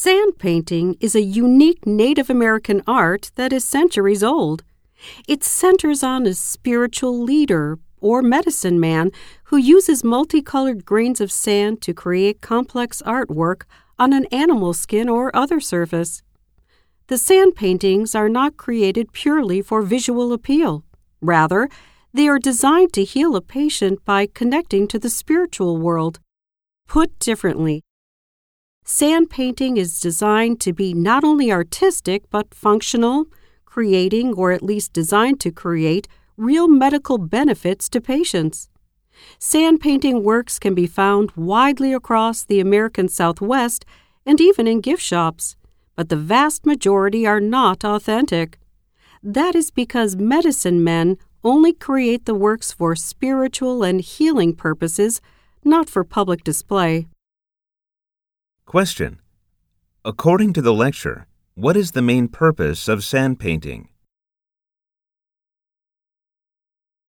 Sand painting is a unique Native American art that is centuries old. It centers on a spiritual leader or medicine man who uses multicolored grains of sand to create complex artwork on an animal skin or other surface. The sand paintings are not created purely for visual appeal. Rather, they are designed to heal a patient by connecting to the spiritual world. Put differently, Sand painting is designed to be not only artistic but functional, creating or at least designed to create real medical benefits to patients. Sand painting works can be found widely across the American Southwest and even in gift shops, but the vast majority are not authentic. That is because medicine men only create the works for spiritual and healing purposes, not for public display. Question. According to the lecture, what is the main purpose of sand painting?